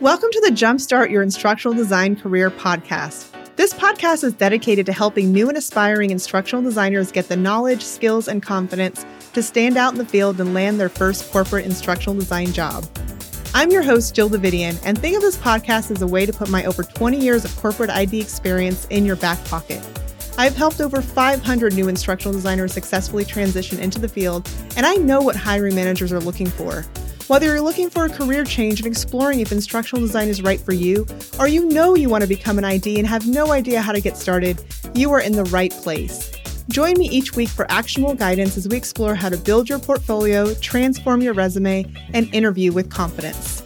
Welcome to the Jumpstart Your Instructional Design Career podcast. This podcast is dedicated to helping new and aspiring instructional designers get the knowledge, skills, and confidence to stand out in the field and land their first corporate instructional design job. I'm your host, Jill Davidian, and think of this podcast as a way to put my over 20 years of corporate ID experience in your back pocket. I've helped over 500 new instructional designers successfully transition into the field, and I know what hiring managers are looking for. Whether you're looking for a career change and exploring if instructional design is right for you, or you know you want to become an ID and have no idea how to get started, you are in the right place. Join me each week for actionable guidance as we explore how to build your portfolio, transform your resume, and interview with confidence.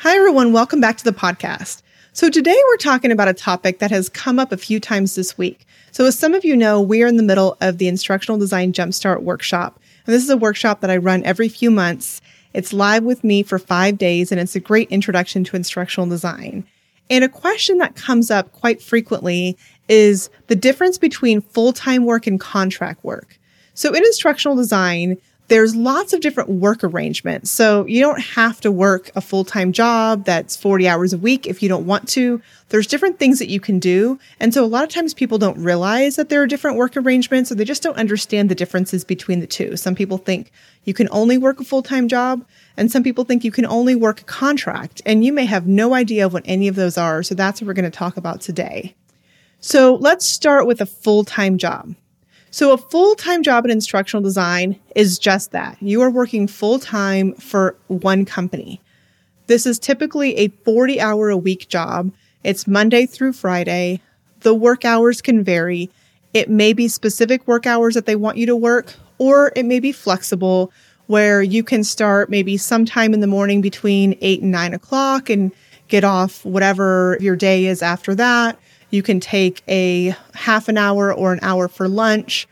Hi, everyone. Welcome back to the podcast. So, today we're talking about a topic that has come up a few times this week so, as some of you know, we are in the middle of the Instructional Design Jumpstart workshop. And this is a workshop that I run every few months. It's live with me for five days, and it's a great introduction to instructional design. And a question that comes up quite frequently is the difference between full time work and contract work. So, in instructional design, there's lots of different work arrangements. So you don't have to work a full time job that's 40 hours a week if you don't want to. There's different things that you can do. And so a lot of times people don't realize that there are different work arrangements or they just don't understand the differences between the two. Some people think you can only work a full time job and some people think you can only work a contract and you may have no idea of what any of those are. So that's what we're going to talk about today. So let's start with a full time job. So, a full time job in instructional design is just that. You are working full time for one company. This is typically a 40 hour a week job. It's Monday through Friday. The work hours can vary. It may be specific work hours that they want you to work, or it may be flexible where you can start maybe sometime in the morning between 8 and 9 o'clock and get off whatever your day is after that you can take a half an hour or an hour for lunch.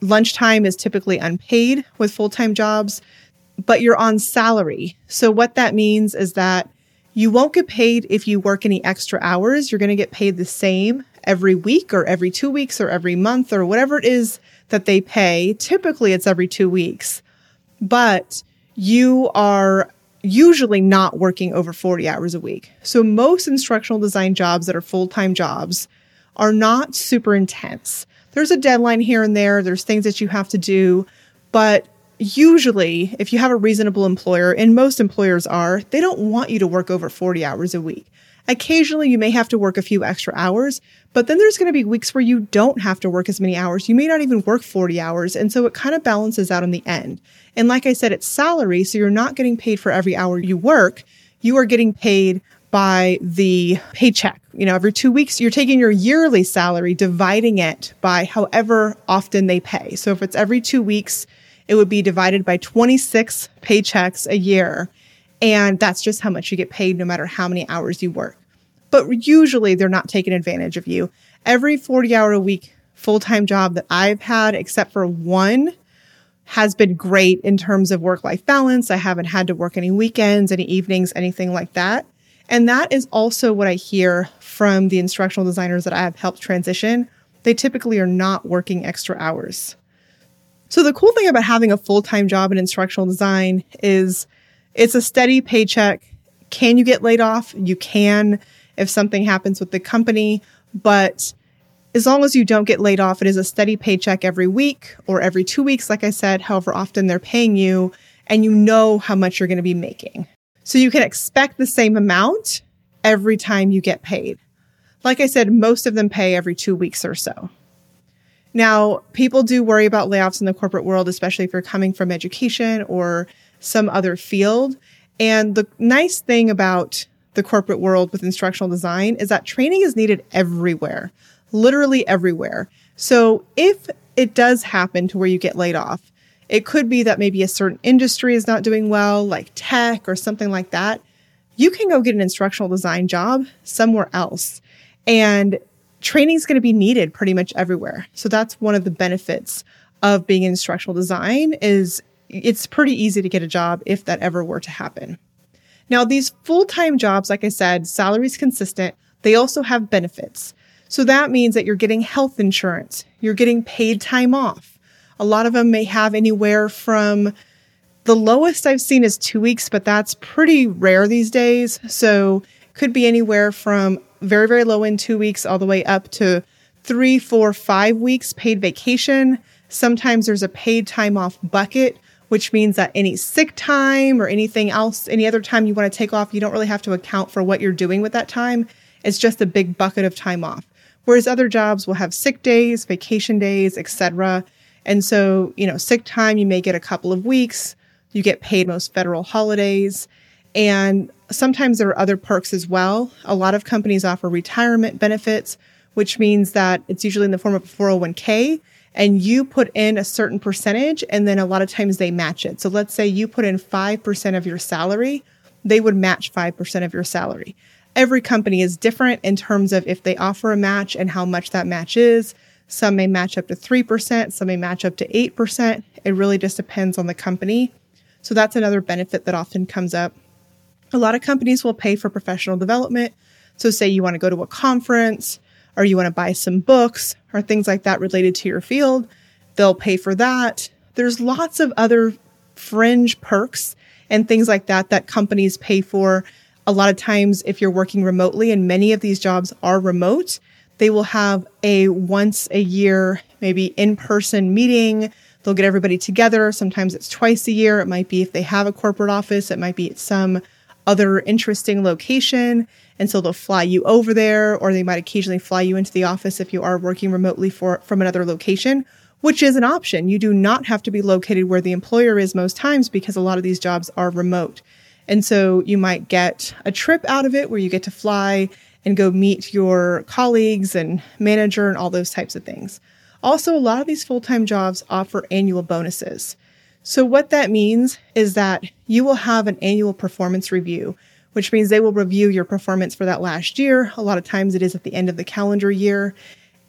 Lunchtime is typically unpaid with full time jobs, but you're on salary. So, what that means is that you won't get paid if you work any extra hours. You're going to get paid the same every week or every two weeks or every month or whatever it is that they pay. Typically, it's every two weeks, but you are usually not working over 40 hours a week. So most instructional design jobs that are full-time jobs are not super intense. There's a deadline here and there, there's things that you have to do, but usually if you have a reasonable employer, and most employers are, they don't want you to work over 40 hours a week. Occasionally, you may have to work a few extra hours, but then there's going to be weeks where you don't have to work as many hours. You may not even work 40 hours. And so it kind of balances out in the end. And like I said, it's salary. So you're not getting paid for every hour you work. You are getting paid by the paycheck. You know, every two weeks, you're taking your yearly salary, dividing it by however often they pay. So if it's every two weeks, it would be divided by 26 paychecks a year. And that's just how much you get paid no matter how many hours you work. But usually they're not taking advantage of you. Every 40 hour a week full time job that I've had, except for one, has been great in terms of work life balance. I haven't had to work any weekends, any evenings, anything like that. And that is also what I hear from the instructional designers that I have helped transition. They typically are not working extra hours. So the cool thing about having a full time job in instructional design is it's a steady paycheck. Can you get laid off? You can if something happens with the company, but as long as you don't get laid off, it is a steady paycheck every week or every two weeks, like I said, however often they're paying you, and you know how much you're going to be making. So you can expect the same amount every time you get paid. Like I said, most of them pay every two weeks or so. Now, people do worry about layoffs in the corporate world, especially if you're coming from education or some other field. And the nice thing about the corporate world with instructional design is that training is needed everywhere, literally everywhere. So if it does happen to where you get laid off, it could be that maybe a certain industry is not doing well, like tech or something like that. You can go get an instructional design job somewhere else. And training is going to be needed pretty much everywhere. So that's one of the benefits of being in instructional design is it's pretty easy to get a job if that ever were to happen. Now, these full-time jobs, like I said, salaries consistent. They also have benefits. So that means that you're getting health insurance. You're getting paid time off. A lot of them may have anywhere from The lowest I've seen is two weeks, but that's pretty rare these days. So could be anywhere from very, very low in two weeks all the way up to three, four, five weeks paid vacation. Sometimes there's a paid time off bucket, which means that any sick time or anything else, any other time you want to take off, you don't really have to account for what you're doing with that time. It's just a big bucket of time off. Whereas other jobs will have sick days, vacation days, etc. And so, you know, sick time, you may get a couple of weeks. You get paid most federal holidays. And sometimes there are other perks as well. A lot of companies offer retirement benefits, which means that it's usually in the form of a 401k and you put in a certain percentage and then a lot of times they match it. So let's say you put in 5% of your salary, they would match 5% of your salary. Every company is different in terms of if they offer a match and how much that match is. Some may match up to 3%, some may match up to 8%. It really just depends on the company. So that's another benefit that often comes up. A lot of companies will pay for professional development. So, say you want to go to a conference or you want to buy some books or things like that related to your field, they'll pay for that. There's lots of other fringe perks and things like that that companies pay for. A lot of times, if you're working remotely, and many of these jobs are remote, they will have a once a year, maybe in person meeting. They'll get everybody together. Sometimes it's twice a year. It might be if they have a corporate office, it might be at some other interesting location. And so they'll fly you over there, or they might occasionally fly you into the office if you are working remotely for, from another location, which is an option. You do not have to be located where the employer is most times because a lot of these jobs are remote. And so you might get a trip out of it where you get to fly and go meet your colleagues and manager and all those types of things. Also, a lot of these full time jobs offer annual bonuses. So, what that means is that you will have an annual performance review, which means they will review your performance for that last year. A lot of times it is at the end of the calendar year.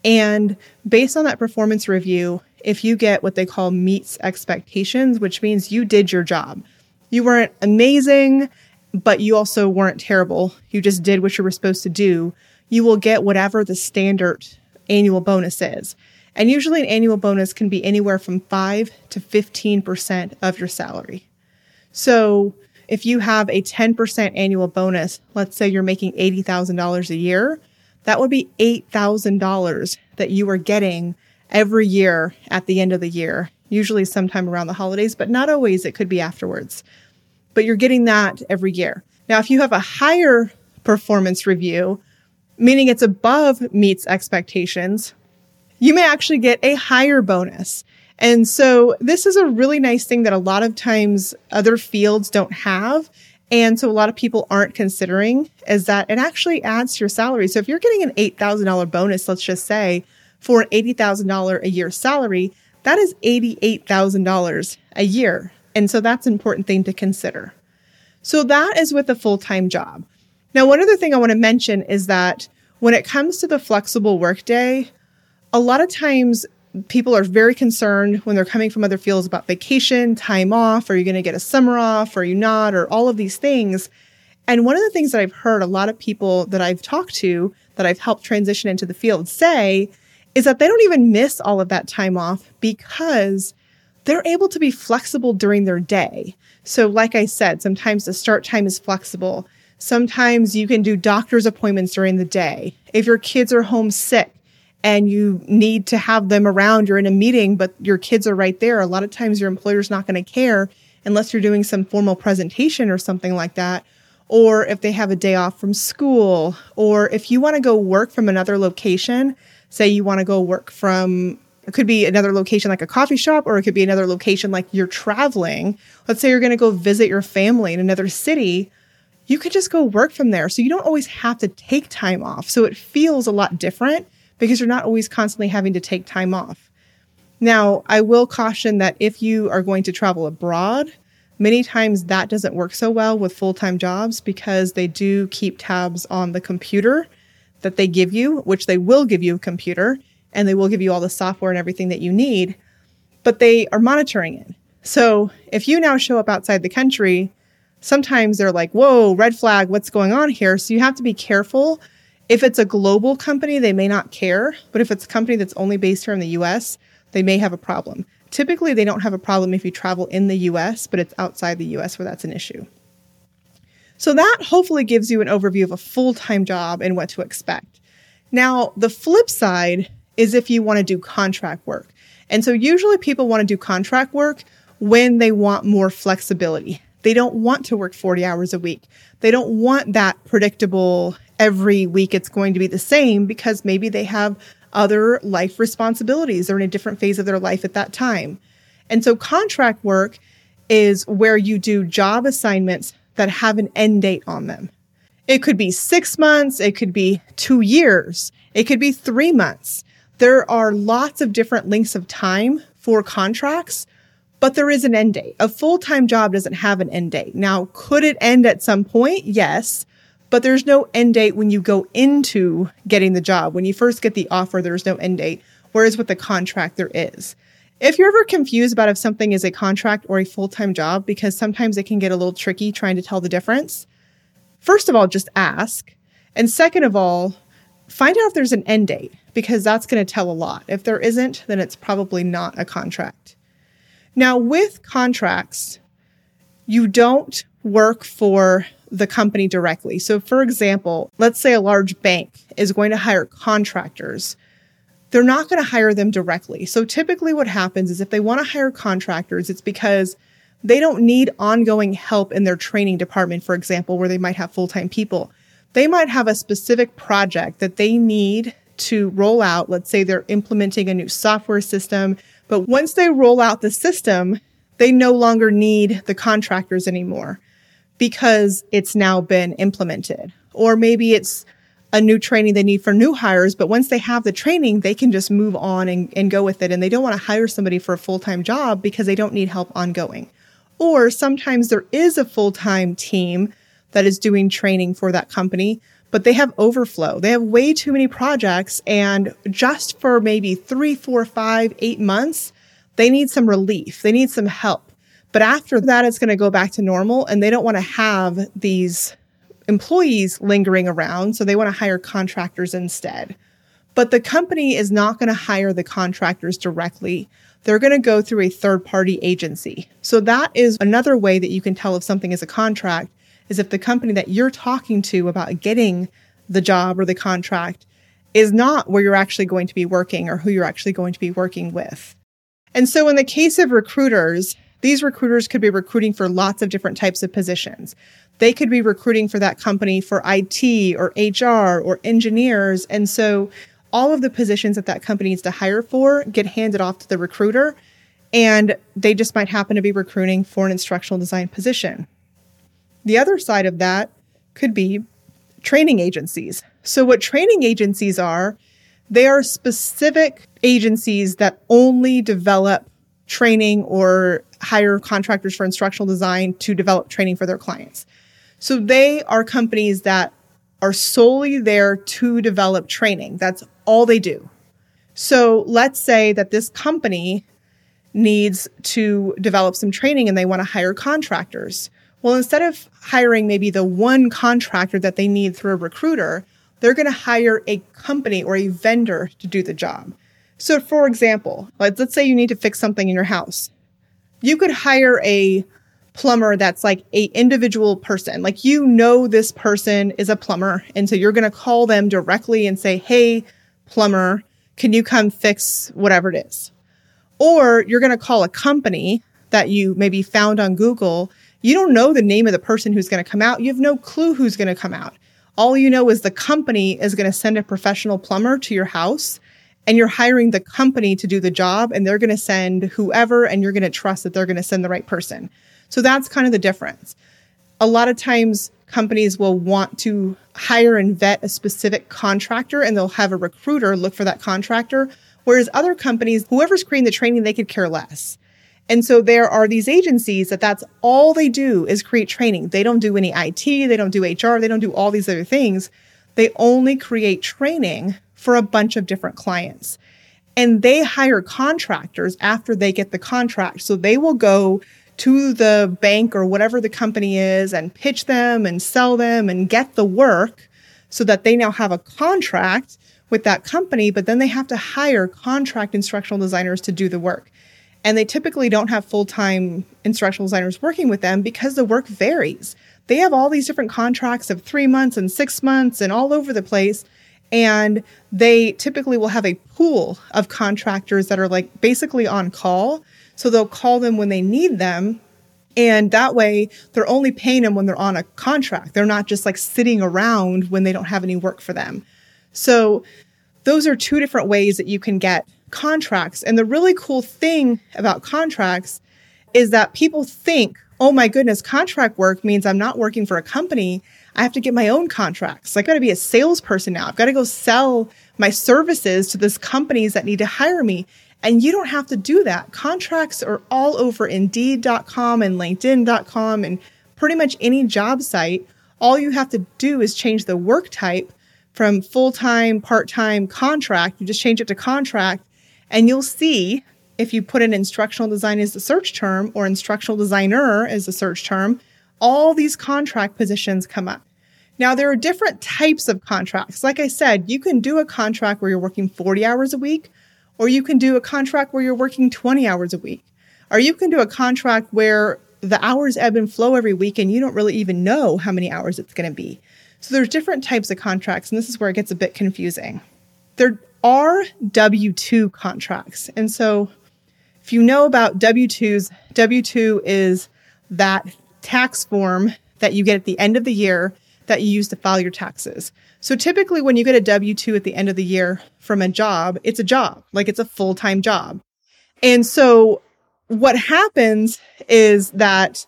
And based on that performance review, if you get what they call meets expectations, which means you did your job, you weren't amazing, but you also weren't terrible. You just did what you were supposed to do. You will get whatever the standard annual bonus is. And usually, an annual bonus can be anywhere from 5 to 15% of your salary. So, if you have a 10% annual bonus, let's say you're making $80,000 a year, that would be $8,000 that you are getting every year at the end of the year, usually sometime around the holidays, but not always. It could be afterwards. But you're getting that every year. Now, if you have a higher performance review, meaning it's above meets expectations, you may actually get a higher bonus. And so this is a really nice thing that a lot of times other fields don't have. And so a lot of people aren't considering is that it actually adds to your salary. So if you're getting an $8,000 bonus, let's just say for an $80,000 a year salary, that is $88,000 a year. And so that's an important thing to consider. So that is with a full-time job. Now, one other thing I want to mention is that when it comes to the flexible workday, a lot of times people are very concerned when they're coming from other fields about vacation, time off, are you going to get a summer off, are you not, or all of these things. And one of the things that I've heard a lot of people that I've talked to that I've helped transition into the field say is that they don't even miss all of that time off because they're able to be flexible during their day. So, like I said, sometimes the start time is flexible. Sometimes you can do doctor's appointments during the day. If your kids are home sick, and you need to have them around, you're in a meeting, but your kids are right there. A lot of times your employer's not going to care unless you're doing some formal presentation or something like that. Or if they have a day off from school, or if you want to go work from another location, say you want to go work from it could be another location like a coffee shop, or it could be another location like you're traveling. Let's say you're going to go visit your family in another city. You could just go work from there. So you don't always have to take time off. So it feels a lot different because you're not always constantly having to take time off. Now, I will caution that if you are going to travel abroad, many times that doesn't work so well with full time jobs because they do keep tabs on the computer that they give you, which they will give you a computer and they will give you all the software and everything that you need, but they are monitoring it. So if you now show up outside the country, sometimes they're like, whoa, red flag, what's going on here? So you have to be careful if it's a global company, they may not care, but if it's a company that's only based here in the US, they may have a problem. Typically, they don't have a problem if you travel in the US, but it's outside the US where that's an issue. So, that hopefully gives you an overview of a full time job and what to expect. Now, the flip side is if you want to do contract work. And so, usually people want to do contract work when they want more flexibility. They don't want to work 40 hours a week. They don't want that predictable every week it's going to be the same because maybe they have other life responsibilities. They're in a different phase of their life at that time. And so contract work is where you do job assignments that have an end date on them. It could be six months. It could be two years. It could be three months. There are lots of different lengths of time for contracts, but there is an end date. A full time job doesn't have an end date. Now, could it end at some point? Yes but there's no end date when you go into getting the job. When you first get the offer, there's no end date. Whereas with the contract, there is. If you're ever confused about if something is a contract or a full time job, because sometimes it can get a little tricky trying to tell the difference, first of all, just ask. And second of all, find out if there's an end date, because that's going to tell a lot. If there isn't, then it's probably not a contract. Now, with contracts, you don't work for the company directly. So, for example, let's say a large bank is going to hire contractors. They're not going to hire them directly. So, typically, what happens is if they want to hire contractors, it's because they don't need ongoing help in their training department, for example, where they might have full time people. They might have a specific project that they need to roll out. Let's say they're implementing a new software system, but once they roll out the system, they no longer need the contractors anymore because it's now been implemented. Or maybe it's a new training they need for new hires, but once they have the training, they can just move on and, and go with it. And they don't want to hire somebody for a full time job because they don't need help ongoing. Or sometimes there is a full time team that is doing training for that company, but they have overflow. They have way too many projects. And just for maybe three, four, five, eight months, they need some relief. They need some help. But after that, it's going to go back to normal and they don't want to have these employees lingering around. So they want to hire contractors instead. But the company is not going to hire the contractors directly. They're going to go through a third party agency. So that is another way that you can tell if something is a contract is if the company that you're talking to about getting the job or the contract is not where you're actually going to be working or who you're actually going to be working with. And so in the case of recruiters, these recruiters could be recruiting for lots of different types of positions. They could be recruiting for that company for IT or HR or engineers. And so all of the positions that that company needs to hire for get handed off to the recruiter. And they just might happen to be recruiting for an instructional design position. The other side of that could be training agencies. So, what training agencies are, they are specific agencies that only develop training or hire contractors for instructional design to develop training for their clients. So they are companies that are solely there to develop training. That's all they do. So let's say that this company needs to develop some training and they want to hire contractors. Well, instead of hiring maybe the one contractor that they need through a recruiter, they're going to hire a company or a vendor to do the job. So, for example, let's say you need to fix something in your house you could hire a plumber that's like a individual person. Like you know this person is a plumber and so you're going to call them directly and say, "Hey, plumber, can you come fix whatever it is?" Or you're going to call a company that you maybe found on Google. You don't know the name of the person who's going to come out. You have no clue who's going to come out. All you know is the company is going to send a professional plumber to your house and you're hiring the company to do the job and they're going to send whoever and you're going to trust that they're going to send the right person. So that's kind of the difference. A lot of times companies will want to hire and vet a specific contractor and they'll have a recruiter look for that contractor. Whereas other companies, whoever's creating the training, they could care less. And so there are these agencies that that's all they do is create training. They don't do any IT, they don't do HR, they don't do all these other things. They only create training for a bunch of different clients. And they hire contractors after they get the contract. So they will go to the bank or whatever the company is and pitch them and sell them and get the work so that they now have a contract with that company, but then they have to hire contract instructional designers to do the work. And they typically don't have full time instructional designers working with them because the work varies. They have all these different contracts of three months and six months and all over the place. And they typically will have a pool of contractors that are like basically on call. So they'll call them when they need them. And that way they're only paying them when they're on a contract. They're not just like sitting around when they don't have any work for them. So those are two different ways that you can get contracts. And the really cool thing about contracts is that people think, oh my goodness, contract work means I'm not working for a company. I have to get my own contracts. I got to be a salesperson now. I've got to go sell my services to these companies that need to hire me. And you don't have to do that. Contracts are all over Indeed.com and LinkedIn.com and pretty much any job site. All you have to do is change the work type from full time, part time contract. You just change it to contract, and you'll see if you put in instructional design as the search term or instructional designer as the search term, all these contract positions come up. Now, there are different types of contracts. Like I said, you can do a contract where you're working 40 hours a week, or you can do a contract where you're working 20 hours a week, or you can do a contract where the hours ebb and flow every week and you don't really even know how many hours it's going to be. So there's different types of contracts, and this is where it gets a bit confusing. There are W 2 contracts. And so if you know about W 2s, W 2 is that tax form that you get at the end of the year that you use to file your taxes. So typically, when you get a W 2 at the end of the year from a job, it's a job, like it's a full time job. And so what happens is that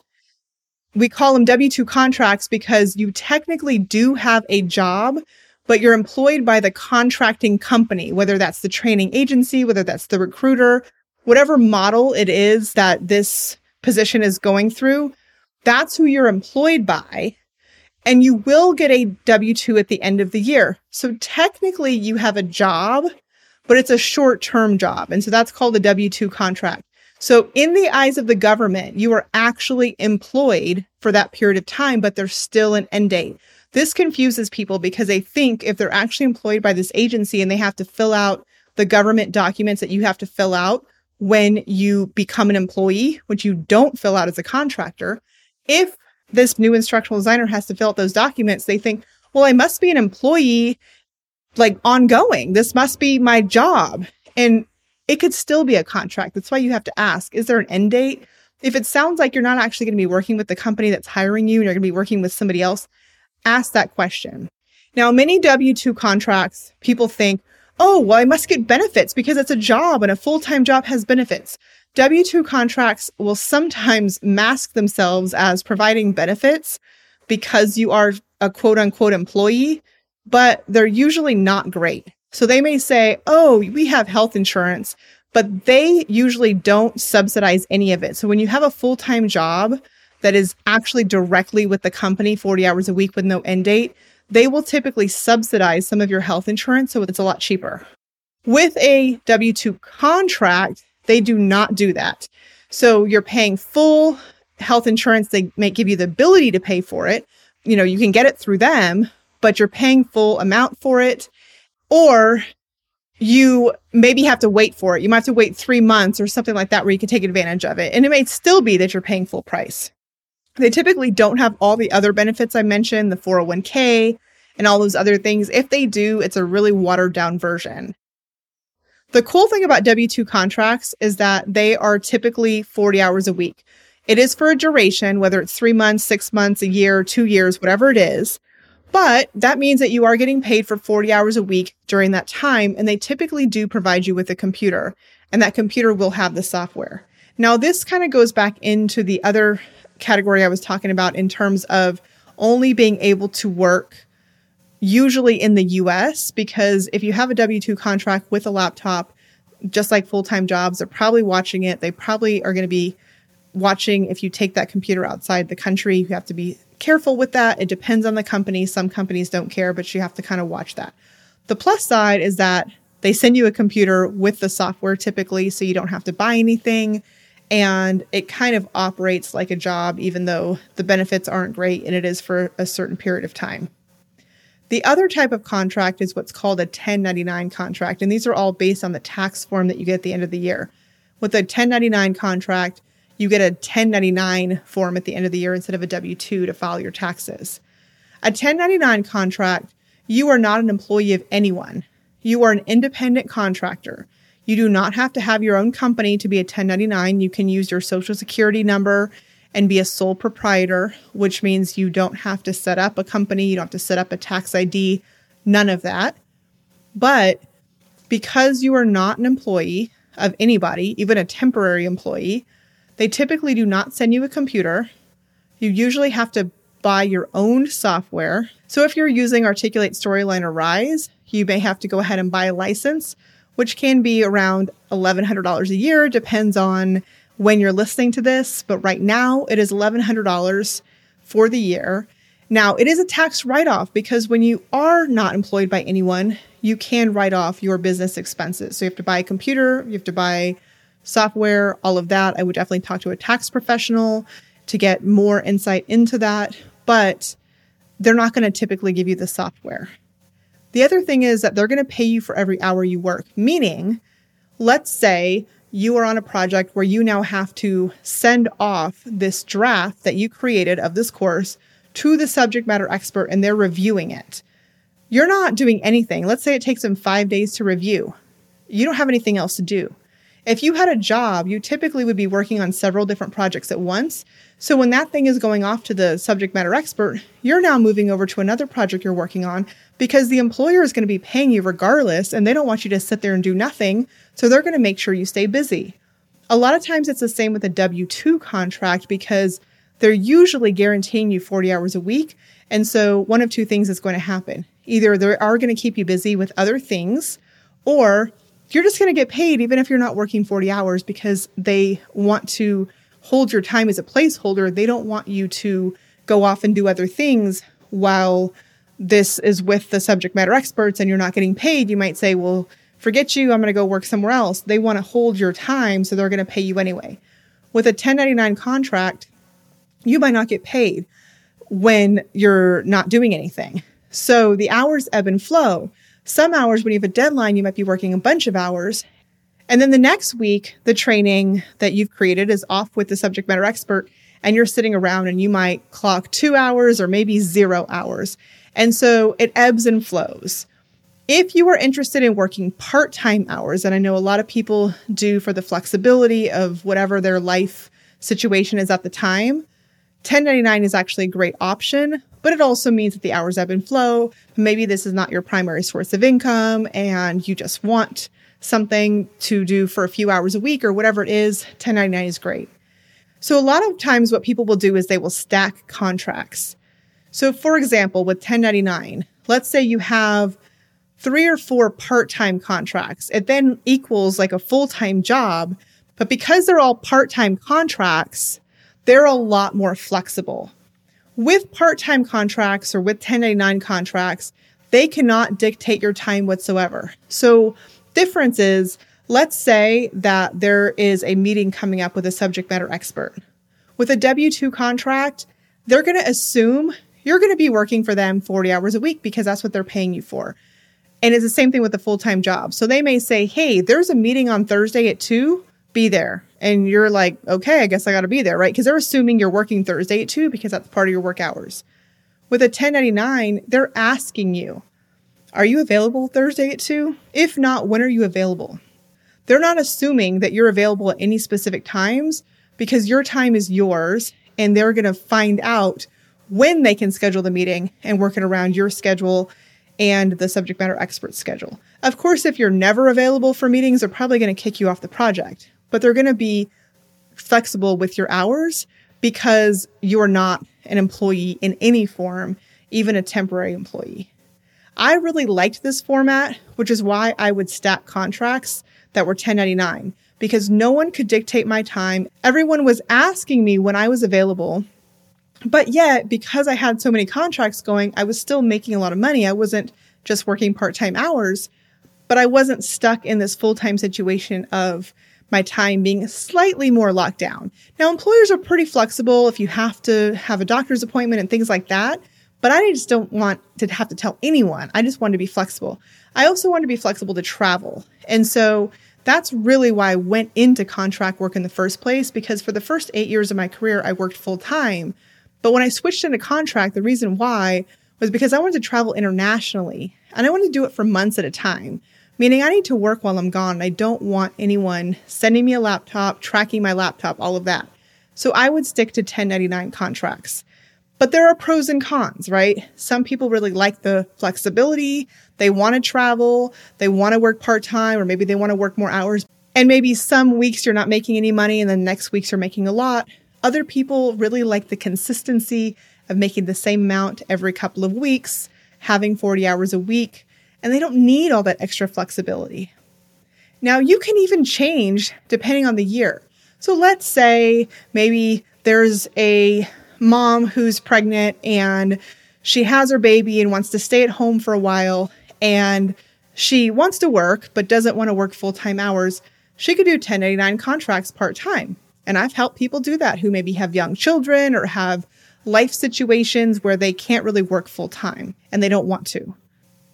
we call them W 2 contracts because you technically do have a job, but you're employed by the contracting company, whether that's the training agency, whether that's the recruiter, whatever model it is that this position is going through, that's who you're employed by. And you will get a W 2 at the end of the year. So technically, you have a job, but it's a short term job. And so that's called a W 2 contract. So, in the eyes of the government, you are actually employed for that period of time, but there's still an end date. This confuses people because they think if they're actually employed by this agency and they have to fill out the government documents that you have to fill out when you become an employee, which you don't fill out as a contractor, if this new instructional designer has to fill out those documents, they think, well, I must be an employee like ongoing. This must be my job. And it could still be a contract. That's why you have to ask, is there an end date? If it sounds like you're not actually going to be working with the company that's hiring you and you're going to be working with somebody else, ask that question. Now, many W 2 contracts, people think, oh, well, I must get benefits because it's a job and a full time job has benefits. W 2 contracts will sometimes mask themselves as providing benefits because you are a quote unquote employee, but they're usually not great. So they may say, oh, we have health insurance, but they usually don't subsidize any of it. So when you have a full time job that is actually directly with the company 40 hours a week with no end date, they will typically subsidize some of your health insurance. So it's a lot cheaper. With a W 2 contract, they do not do that. So you're paying full health insurance. They may give you the ability to pay for it. You know, you can get it through them, but you're paying full amount for it or you maybe have to wait for it. You might have to wait three months or something like that where you can take advantage of it. And it may still be that you're paying full price. They typically don't have all the other benefits I mentioned, the 401k and all those other things. If they do, it's a really watered down version. The cool thing about W 2 contracts is that they are typically 40 hours a week. It is for a duration, whether it's three months, six months, a year, two years, whatever it is. But that means that you are getting paid for 40 hours a week during that time. And they typically do provide you with a computer, and that computer will have the software. Now, this kind of goes back into the other category I was talking about in terms of only being able to work usually in the US, because if you have a W 2 contract with a laptop, just like full time jobs, they're probably watching it. They probably are going to be watching if you take that computer outside the country. You have to be careful with that. It depends on the company. Some companies don't care, but you have to kind of watch that. The plus side is that they send you a computer with the software typically, so you don't have to buy anything. And it kind of operates like a job, even though the benefits aren't great and it is for a certain period of time. The other type of contract is what's called a 1099 contract. And these are all based on the tax form that you get at the end of the year. With a 1099 contract, you get a 1099 form at the end of the year instead of a W 2 to file your taxes. A 1099 contract, you are not an employee of anyone. You are an independent contractor. You do not have to have your own company to be a 1099. You can use your social security number and be a sole proprietor, which means you don't have to set up a company, you don't have to set up a tax ID, none of that. But because you are not an employee of anybody, even a temporary employee, they typically do not send you a computer. You usually have to buy your own software. So if you're using Articulate Storyline or Rise, you may have to go ahead and buy a license, which can be around $1,100 a year, depends on when you're listening to this. But right now, it is $1,100 for the year. Now, it is a tax write off because when you are not employed by anyone, you can write off your business expenses. So you have to buy a computer, you have to buy software, all of that. I would definitely talk to a tax professional to get more insight into that, but they're not going to typically give you the software. The other thing is that they're going to pay you for every hour you work, meaning, let's say you are on a project where you now have to send off this draft that you created of this course to the subject matter expert and they're reviewing it. You're not doing anything. Let's say it takes them five days to review. You don't have anything else to do. If you had a job, you typically would be working on several different projects at once. So when that thing is going off to the subject matter expert, you're now moving over to another project you're working on because the employer is going to be paying you regardless and they don't want you to sit there and do nothing. So they're going to make sure you stay busy. A lot of times it's the same with a W 2 contract because they're usually guaranteeing you 40 hours a week. And so one of two things is going to happen. Either they are going to keep you busy with other things, or you're just going to get paid even if you're not working 40 hours because they want to hold your time as a placeholder. They don't want you to go off and do other things while this is with the subject matter experts and you're not getting paid. You might say, well, forget you, I'm going to go work somewhere else. They want to hold your time, so they're going to pay you anyway. With a 1099 contract, you might not get paid when you're not doing anything. So the hours ebb and flow. Some hours, when you have a deadline, you might be working a bunch of hours. And then the next week, the training that you've created is off with the subject matter expert, and you're sitting around and you might clock two hours or maybe zero hours. And so it ebbs and flows. If you are interested in working part time hours, and I know a lot of people do for the flexibility of whatever their life situation is at the time, 1099 is actually a great option, but it also means that the hours ebb and flow. Maybe this is not your primary source of income and you just want something to do for a few hours a week or whatever it is. 1099 is great. So, a lot of times, what people will do is they will stack contracts. So, for example, with 1099, let's say you have three or four part time contracts. It then equals like a full time job. But because they're all part time contracts, they're a lot more flexible. With part time contracts or with 1099 contracts, they cannot dictate your time whatsoever. So, difference is let's say that there is a meeting coming up with a subject matter expert. With a W 2 contract, they're going to assume you're going to be working for them 40 hours a week because that's what they're paying you for. And it's the same thing with a full time job. So they may say, hey, there's a meeting on Thursday at 2, be there. And you're like, okay, I guess I got to be there, right? Because they're assuming you're working Thursday at 2 because that's part of your work hours. With a 1099, they're asking you, are you available Thursday at 2? If not, when are you available? They're not assuming that you're available at any specific times because your time is yours and they're going to find out when they can schedule the meeting and work it around your schedule and the subject matter expert schedule. Of course, if you're never available for meetings, they're probably going to kick you off the project, but they're going to be flexible with your hours because you're not an employee in any form, even a temporary employee. I really liked this format, which is why I would stack contracts that were 1099 because no one could dictate my time. Everyone was asking me when I was available but yet, because I had so many contracts going, I was still making a lot of money. I wasn't just working part time hours, but I wasn't stuck in this full time situation of my time being slightly more locked down. Now, employers are pretty flexible if you have to have a doctor's appointment and things like that. But I just don't want to have to tell anyone. I just want to be flexible. I also want to be flexible to travel. And so That's really why I went into contract work in the first place because for the first eight years of my career, I worked full time. But when I switched into contract, the reason why was because I wanted to travel internationally and I wanted to do it for months at a time, meaning I need to work while I'm gone. I don't want anyone sending me a laptop, tracking my laptop, all of that. So I would stick to 1099 contracts. But there are pros and cons, right? Some people really like the flexibility. They want to travel. They want to work part time, or maybe they want to work more hours. And maybe some weeks you're not making any money, and then next weeks you're making a lot. Other people really like the consistency of making the same amount every couple of weeks, having 40 hours a week, and they don't need all that extra flexibility. Now, you can even change depending on the year. So let's say maybe there's a mom who's pregnant and she has her baby and wants to stay at home for a while and she wants to work but doesn't want to work full time hours. She could do 1099 contracts part time. And I've helped people do that who maybe have young children or have life situations where they can't really work full time and they don't want to.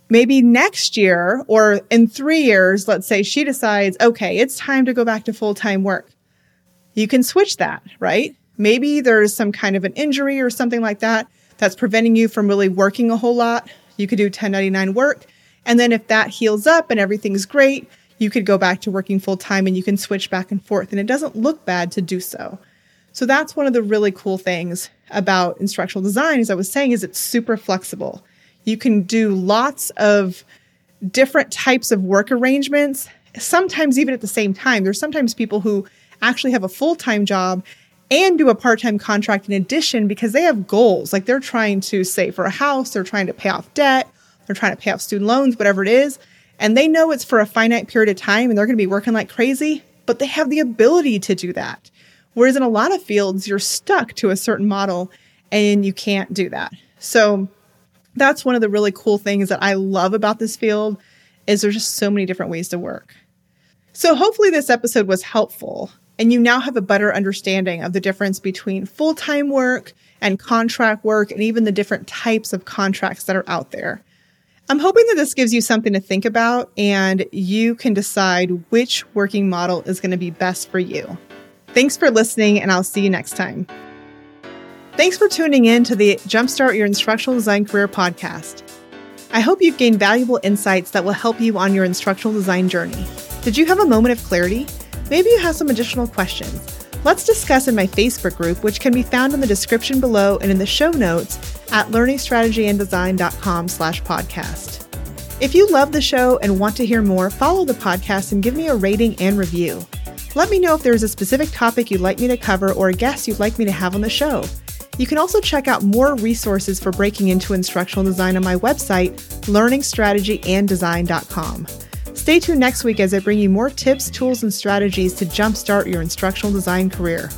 Maybe next year or in three years, let's say she decides, okay, it's time to go back to full time work you can switch that, right? Maybe there's some kind of an injury or something like that that's preventing you from really working a whole lot. You could do 1099 work. And then if that heals up and everything's great, you could go back to working full time and you can switch back and forth. And it doesn't look bad to do so. So that's one of the really cool things about instructional design, as I was saying, is it's super flexible. You can do lots of different types of work arrangements, sometimes even at the same time. There's sometimes people who actually have a full time job and do a part time contract in addition because they have goals. Like they're trying to save for a house, they're trying to pay off debt, they're trying to pay off student loans, whatever it is. And they know it's for a finite period of time and they're going to be working like crazy, but they have the ability to do that. Whereas in a lot of fields, you're stuck to a certain model and you can't do that. So that's one of the really cool things that I love about this field is there's just so many different ways to work. So hopefully this episode was helpful and you now have a better understanding of the difference between full time work and contract work, and even the different types of contracts that are out there. I'm hoping that this gives you something to think about and you can decide which working model is going to be best for you. Thanks for listening, and I'll see you next time. Thanks for tuning in to the Jumpstart Your Instructional Design Career podcast. I hope you've gained valuable insights that will help you on your instructional design journey. Did you have a moment of clarity? Maybe you have some additional questions. Let's discuss in my Facebook group, which can be found in the description below and in the show notes at learningstrategyanddesign.com slash podcast. If you love the show and want to hear more, follow the podcast and give me a rating and review. Let me know if there's a specific topic you'd like me to cover or a guest you'd like me to have on the show. You can also check out more resources for breaking into instructional design on my website, learningstrategyanddesign.com. Stay tuned next week as I bring you more tips, tools, and strategies to jumpstart your instructional design career.